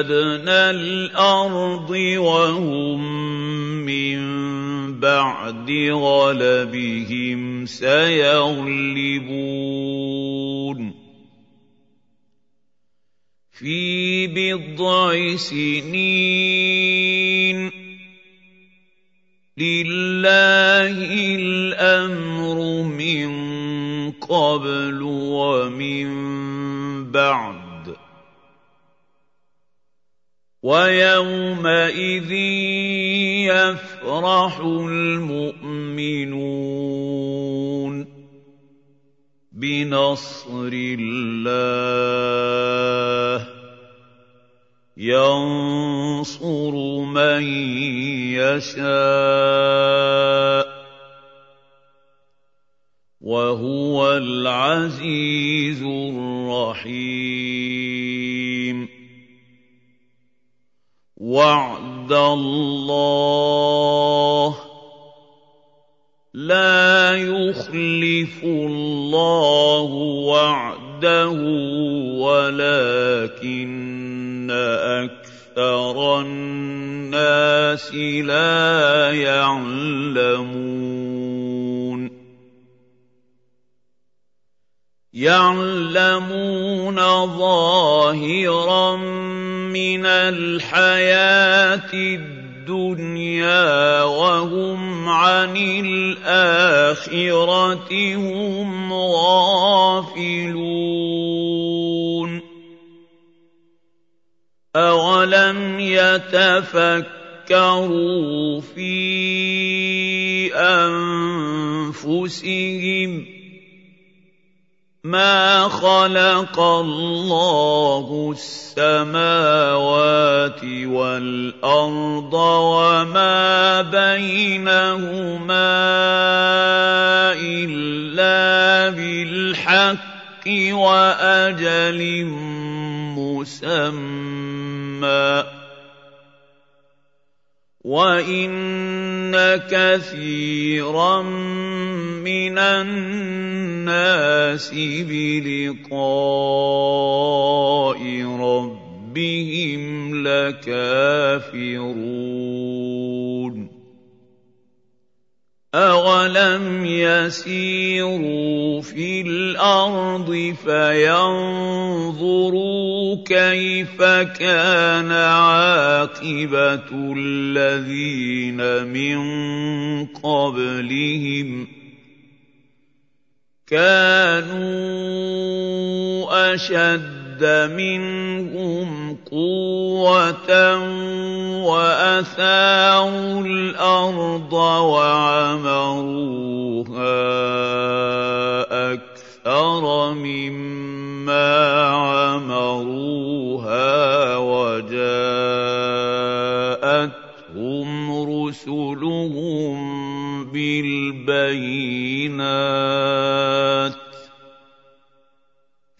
أدنى الأرض وهم من بعد غلبهم سيغلبون في بضع سنين لله الامر من قبل ومن بعد ويومئذ يفرح المؤمنون بنصر الله. ينصر من يشاء وهو العزيز الرحيم. وعد الله لا يخلف الله وعده ولكن أكثر الناس لا يعلمون يعلمون ظاهرا من الحياة الدنيا وهم عن الآخرة هم غافلون. اولم يتفكروا في انفسهم ما خلق الله السماوات والارض وما بينهما الا بالحق واجل مسمى وان كثيرا من الناس بلقاء ربهم لكافرون اولم يسيروا في الأرض فينظروا كيف كان عاقبه الذين من قبلهم كانوا اشد منهم قوة وأثاروا الأرض وعمروها أكثر مما عمروها وجاءتهم رسلهم بالبينات.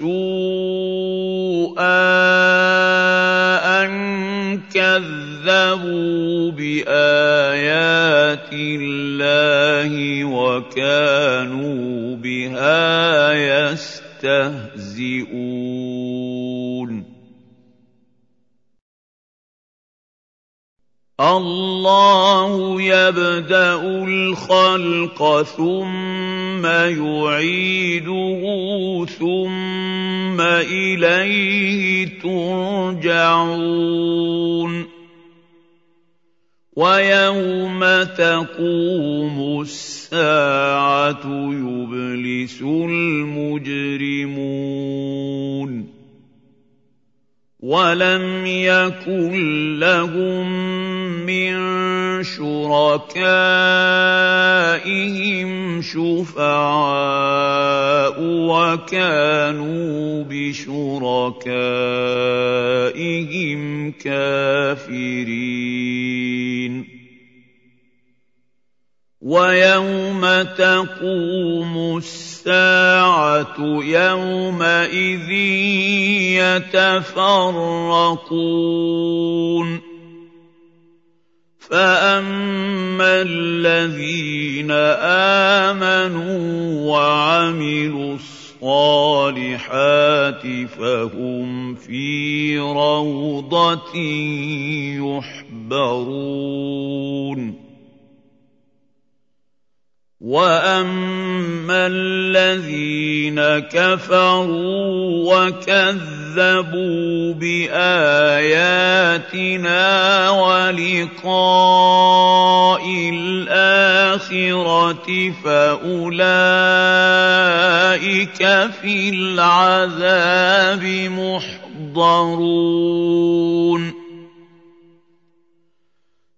السوء أن كذبوا بآيات الله وكانوا بها يستهزئون. الله يبدأ الخلق ثم يعيده ثم إليه ترجعون. وَيَوْمَ تَقُومُ السَّاعَةُ يُبْلِسُ الْمُجْرِمُونَ. وَلَمْ يَكُن لَّهُم مِّن شُرَكَائِهِمْ شُفَعَاءُ وَكَانُوا بِشُرَكَائِهِمْ كَافِرِينَ. وَيَوْمَ تَقُومُ السَّاعَةُ يَوْمَئِذٍ يَتَفَرَّقُونَ. فَأَمَّا الَّذِينَ آمَنُوا وَعَمِلُوا الصَّالِحَاتِ فَهُمْ فِي رَوْضَةٍ يُحْبَرُونَ وَأَمَّا الَّذِينَ كَفَرُوا وَكَذَّبُوا بِآيَاتِنَا وَلِقَاءِ الْآخِرَةِ فَأُولَٰئِكَ فِي الْعَذَابِ مُحْضَرُونَ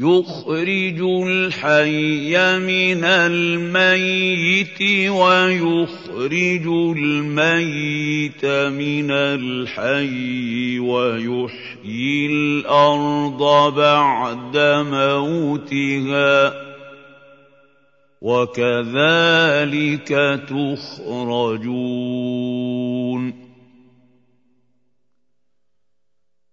يُخْرِجُ الْحَيَّ مِنَ الْمَيِّتِ وَيُخْرِجُ الْمَيِّتَ مِنَ الْحَيِّ وَيُحْيِي الْأَرْضَ بَعْدَ مَوْتِهَا ۚ وَكَذَٰلِكَ تُخْرَجُونَ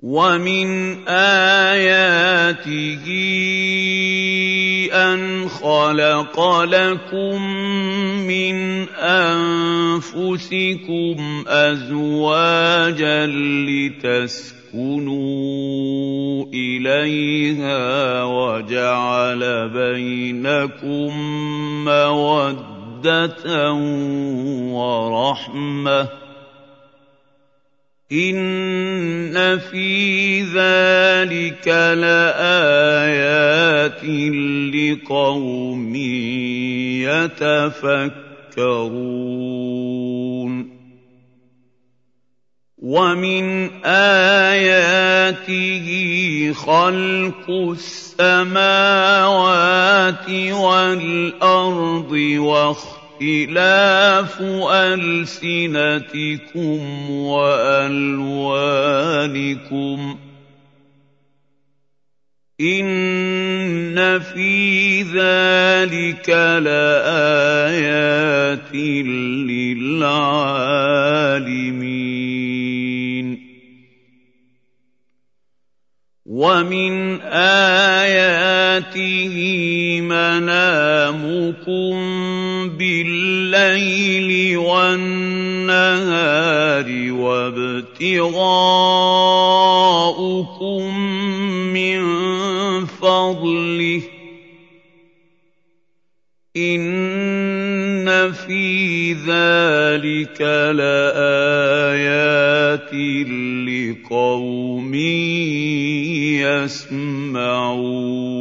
وَمِنْ آيَاتِهِ أَنْ خَلَقَ لَكُم مِّنْ أَنفُسِكُمْ أَزْوَاجًا لِّتَسْكُنُوا إِلَيْهَا وَجَعَلَ بَيْنَكُم مَّوَدَّةً وَرَحْمَةً ۚ إِنَّ فِي ذَٰلِكَ لَآيَاتٍ لِّقَوْمٍ يَتَفَكَّرُونَ وَمِنْ آيَاتِهِ خَلْقُ السَّمَاوَاتِ وَالْأَرْضِ وَاخْتِلَافُ اخْتِلَافُ أَلْسِنَتِكُمْ وَأَلْوَانِكُمْ ۚ إِنَّ فِي ذَٰلِكَ لَآيَاتٍ لِّلْعَالِمِينَ وَمِنْ آيَاتِهِ مَنَامُكُم بِاللَّيْلِ وَالنَّهَارِ وَابْتِغَاؤُكُم مِّن فَضْلِهِ ۚ. إِنَّ فِي ذَٰلِكَ لَآيَاتٍ لِّقَوْمٍ يَسْمَعُونَ.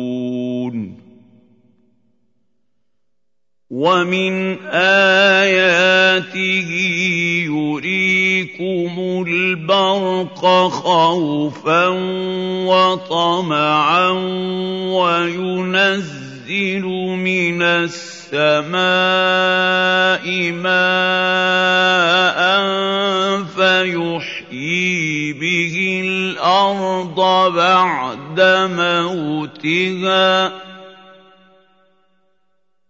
وَمِنْ آيَاتِهِ يُرِيكُمُ الْبَرْقَ خَوْفًا وَطَمَعًا وَيُنَزِّلُ يُنَزِّلُ مِنَ السَّمَاءِ مَاءً فَيُحْيِي بِهِ الْأَرْضَ بَعْدَ مَوْتِهَا ۚ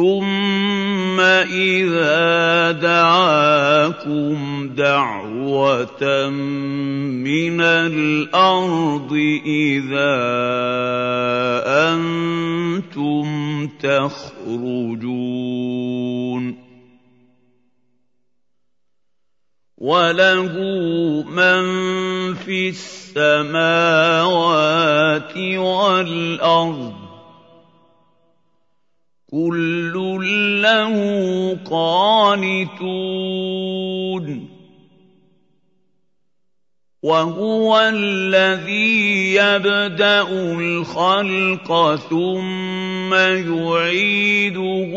ثُمَّ إِذَا دَعَاكُمْ دَعْوَةً مِّنَ الْأَرْضِ إِذَا أَنتُمْ تَخْرُجُونَ وَلَهُ مَن فِي السَّمَاوَاتِ وَالْأَرْضِ ۖ كُلٌّ لَّهُ قَانِتُونَ وَهُوَ الَّذِي يَبْدَأُ الْخَلْقَ ثُمَّ يُعِيدُهُ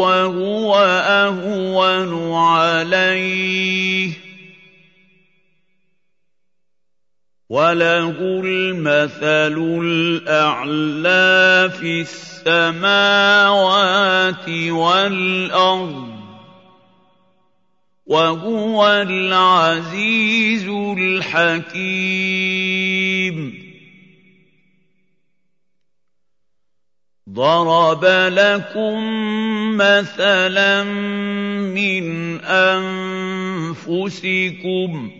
وَهُوَ أَهْوَنُ عَلَيْهِ ۖ وَلَهُ الْمَثَلُ الْأَعْلَىٰ فِي السَّمَاوَاتِ وَالْأَرْضِ ۖ وَهُوَ الْعَزِيزُ الْحَكِيمُ. ضَرَبَ لَكُم مَّثَلًا مِّنْ أَنفُسِكُمْ ۖ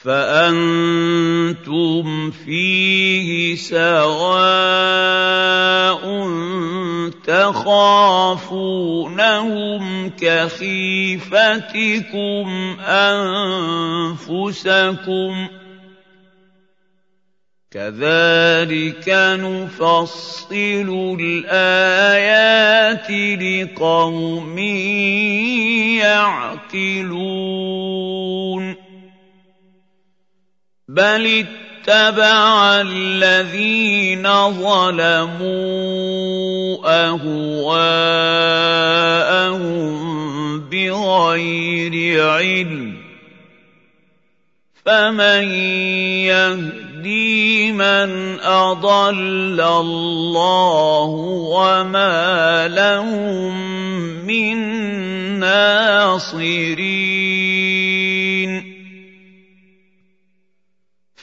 فَأَنتُمْ فِيهِ سَوَاءٌ تَخَافُونَهُمْ كَخِيفَتِكُمْ أَنفُسَكُمْ ۚ كَذَٰلِكَ نُفَصِّلُ الْآيَاتِ لِقَوْمٍ يَعْقِلُونَ بَلِ اتَّبَعَ الَّذِينَ ظَلَمُوا أَهْوَاءَهُم بِغَيْرِ عِلْمٍ ۖ فَمَن يَهْدِي مَنْ أَضَلَّ اللَّهُ وَمَا لَهُم مِّن نَّاصِرِينَ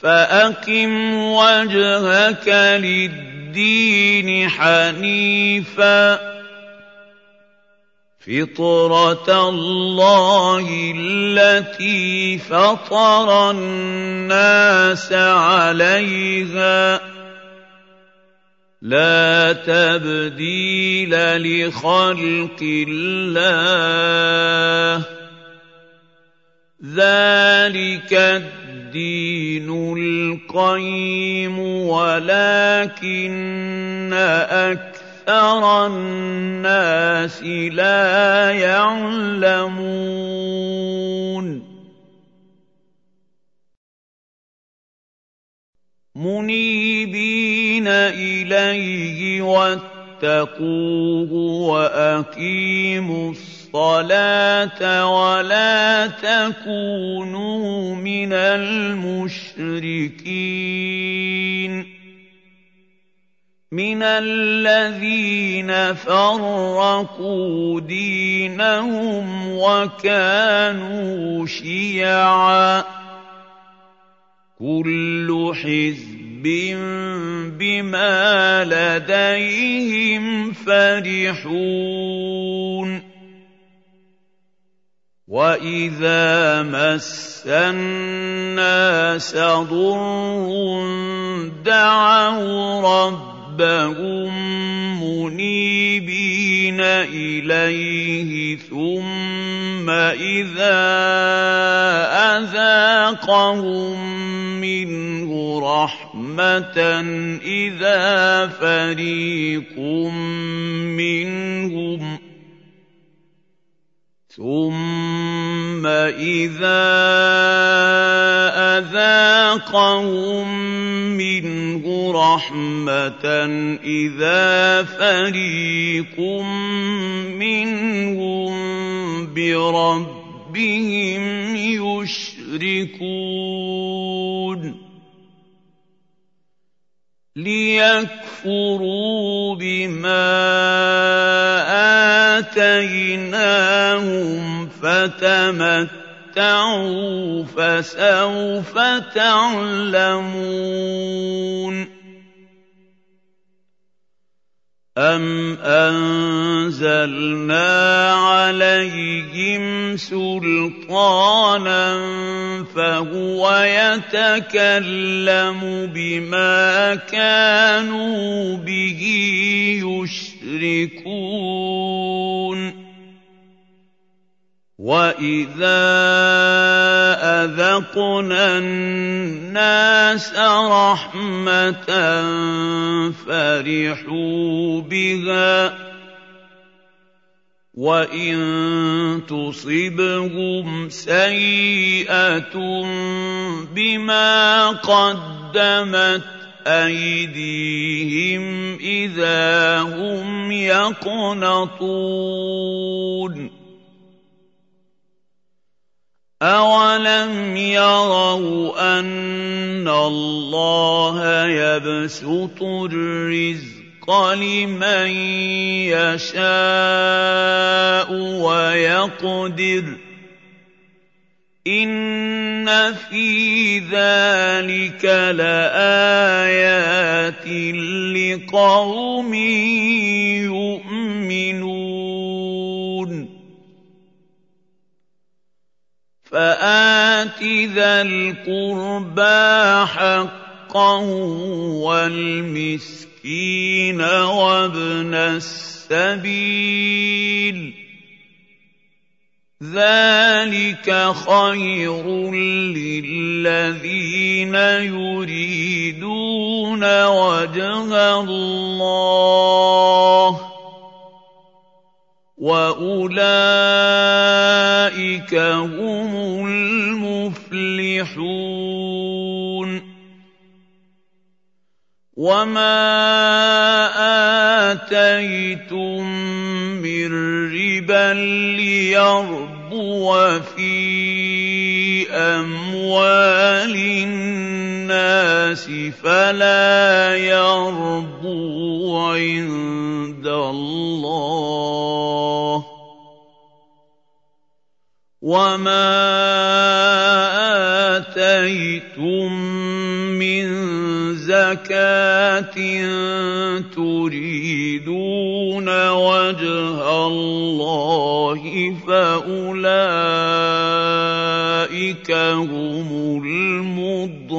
فَأَقِمْ وَجْهَكَ لِلدِّينِ حَنِيفًا ۚ. فِطْرَتَ اللَّهِ الَّتِي فَطَرَ النَّاسَ عَلَيْهَا ۚ. لَا تَبْدِيلَ لِخَلْقِ اللَّهِ ۚ. ذَٰلِكَ الدِّينُ الْقَيِّمُ وَلَٰكِنَّ أَكْثَرَ النَّاسِ لَا يَعْلَمُونَ. مُنِيبِينَ إِلَيْهِ وَاتَّقُوهُ وَأَقِيمُوا الصَّلَاةَ وَلَا تَكُونُوا مِنَ الْمُشْرِكِينَ. مِنَ الَّذِينَ فَرَّقُوا دِينَهُمْ وَكَانُوا شِيَعًا ۖ. كُلُّ حِزْبٍ بِمَا لَدَيْهِمْ فَرِحُونَ. وَإِذَا مَسَّ النَّاسَ ضُرٌّ دَعَوْا رَبَّهُم مُّنِيبِينَ إِلَيْهِ ثُمَّ إِذَا أَذَاقَهُم مِّنْهُ رَحْمَةً إِذَا فَرِيقٌ مِّنْهُمْ ثُمَّ إِذَا أَذَاقَهُم مِّنْهُ رَحْمَةً إِذَا فَرِيقٌ مِّنْهُم بِرَبِّهِمْ يُشْرِكُونَ لِيَكْفُرُوا بِمَا آتَيْنَاهُمْ فَتَمَتَّعُوا فَسَوْفَ تَعْلَمُونَ أَمْ أَنزَلْنَا عَلَيْهِمْ سُلْطَانًا فَهُوَ يَتَكَلَّمُ بِمَا كَانُوا بِهِ يُشْرِكُونَ. وَإِذَا أَذَقْنَا النَّاسَ رَحْمَةً فَرِحُوا بِهَا ۖ وَإِن تُصِبْهُمْ سَيِّئَةٌ بِمَا قَدَّمَتْ أَيْدِيهِمْ إِذَا هُمْ يَقْنَطُونَ أَوَلَمْ يَرَوْا أَنَّ اللَّهَ يَبْسُطُ الرِّزْقَ لِمَن يَشَاءُ وَيَقْدِرُ ۚ إِنَّ فِي ذَٰلِكَ لَآيَاتٍ لِّقَوْمٍ يُؤْمِنُونَ. فَآتِ ذَا الْقُرْبَىٰ حَقَّهُ وَالْمِسْكِينَ وَابْنَ السَّبِيلِ ۚ. ذَٰلِكَ خَيْرٌ لِّلَّذِينَ يُرِيدُونَ وَجْهَ اللَّهِ ۖ. وَأُولَٰئِكَ هُمُ الْمُفْلِحُونَ. وَمَا آتَيْتُم مِّن رِّبًا لِّيَرْبُوَ فِي أَمْوَالِ النَّاسِ فَلَا يَرْبُو عِندَ اللَّهِ ۖ وَمَا آتَيْتُم مِّن زَكَاةٍ تُرِيدُونَ وَجْهَ اللَّهِ فَأُولَٰئِكَ هُمُ الْمُضْعِفُونَ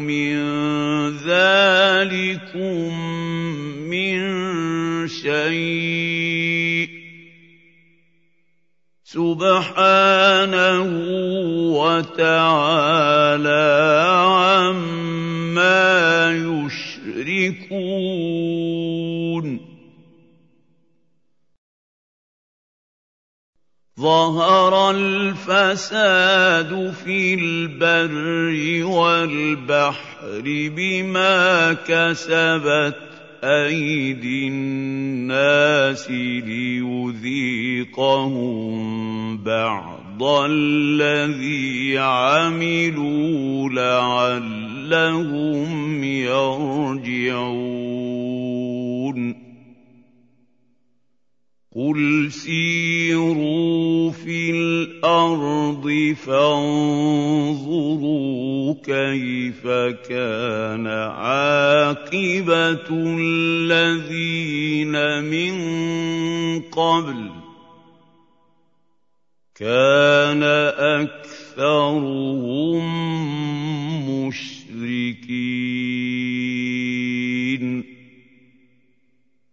مِن ذَٰلِكُم مِّن شَيْءٍ ۚ. سُبْحَانَهُ وَتَعَالَىٰ عَمَّا يُشْرِكُونَ. ظَهَرَ الْفَسَادُ فِي الْبَرِّ وَالْبَحْرِ بِمَا كَسَبَتْ أَيْدِي النَّاسِ لِيُذِيقَهُم بَعْضَ الَّذِي عَمِلُوا لَعَلَّهُمْ يَرْجِعُونَ. قُلْ سِيرُوا فِي الْأَرْضِ فَانظُرُوا كَيْفَ كَانَ عَاقِبَةُ الَّذِينَ مِن قَبْلُ ۚ كَانَ أَكْثَرُهُم مُّشْرِكِينَ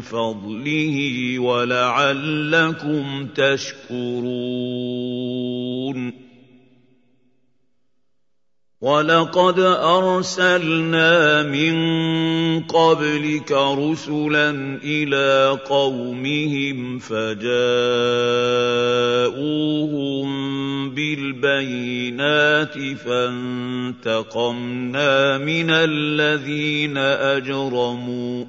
فَضْلِهِ وَلَعَلَّكُمْ تَشْكُرُونَ. وَلَقَدْ أَرْسَلْنَا مِن قَبْلِكَ رُسُلًا إِلَىٰ قَوْمِهِمْ فَجَاءُوهُم بِالْبَيِّنَاتِ فَانتَقَمْنَا مِنَ الَّذِينَ أَجْرَمُوا ۖ.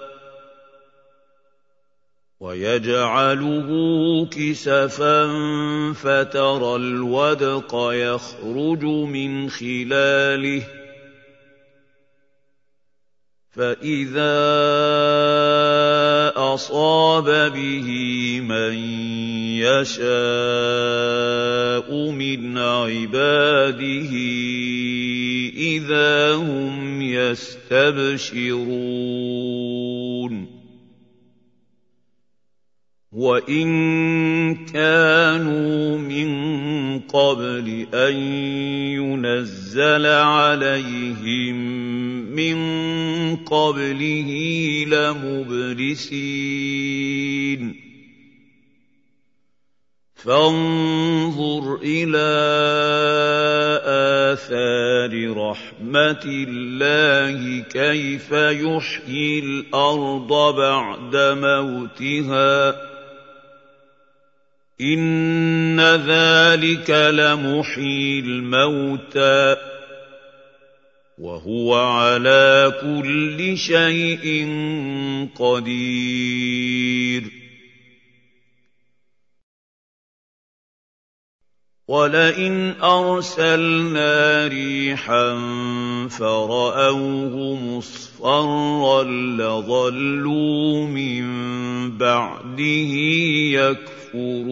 وَيَجْعَلُهُ كِسَفًا فَتَرَى الْوَدْقَ يَخْرُجُ مِنْ خِلَالِهِ. فَإِذَا أَصَابَ بِهِ مَن يَشَاءُ مِنْ عِبَادِهِ إِذَا هُمْ يَسْتَبْشِرُونَ. وَإِن كَانُوا مِن قَبْلِ أَن يُنَزَّلَ عَلَيْهِم مِّن قَبْلِهِ لَمُبْلِسِينَ فَانظُرْ إِلَىٰ آثَارِ رَحْمَتِ اللَّهِ كَيْفَ يُحْيِي الْأَرْضَ بَعْدَ مَوْتِهَا ۚ إِنَّ ذَٰلِكَ لَمُحْيِي الْمَوْتَىٰ ۖ وَهُوَ عَلَىٰ كُلِّ شَيْءٍ قَدِيرٌ وَلَئِنْ أَرْسَلْنَا رِيحًا فَرَأَوْهُ مُصْفَرًّا لَّظَلُّوا مِن بَعْدِهِ يَكْفُرُونَ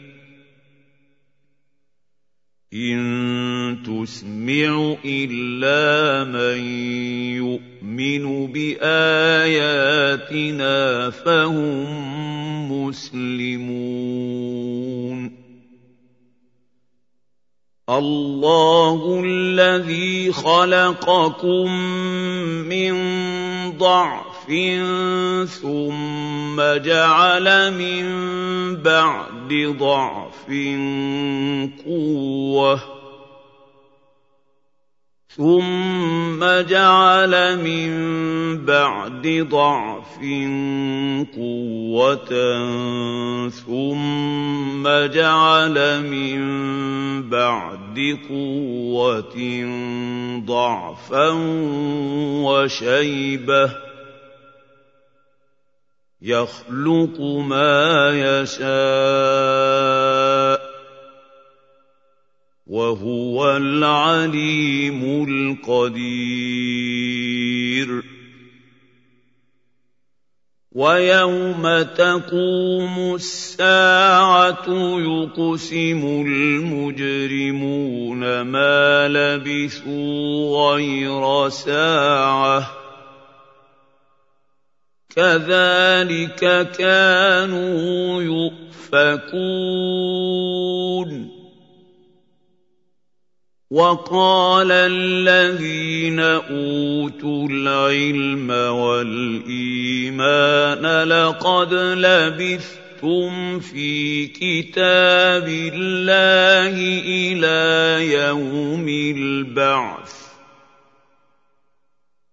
ان تسمع إلا من يؤمن بآياتنا فهم مسلمون. الله الذي خلقكم من ضعف ثم جعل من بعد ضعف قوة. ثم جعل من بعد ضعف قوه ثم جعل من بعد قوه ضعفا وشيبه يخلق ما يشاء وهو العليم القدير. ويوم تقوم الساعة يقسم المجرمون ما لبثوا غير ساعة. كذلك كانوا يؤفكون. وقال الذين أوتوا العلم والإيمان لقد لبثتم في كتاب الله إلى يوم البعث.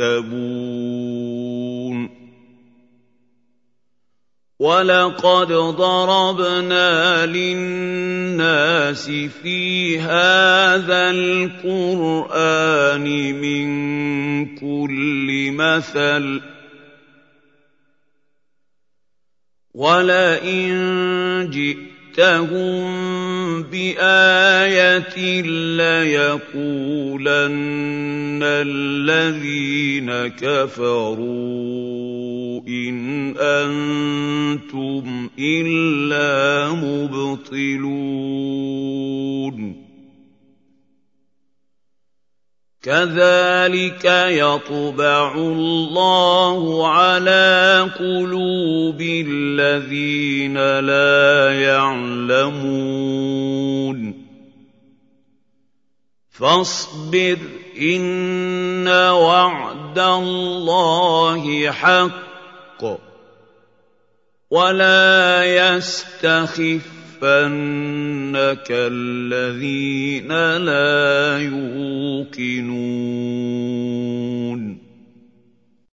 يكتبون ولقد ضربنا للناس في هذا القران من كل مثل ولئن جئتهم بآية ليقولن الذين كفروا إن أنتم إلا مبطلون. كذلك يطبع الله على قلوب الذين لا يعلمون. فاصبر إن وعد الله حق. ولا يستخف يَحْسَبَنَّكَ الَّذِينَ لَا يُوقِنُونَ.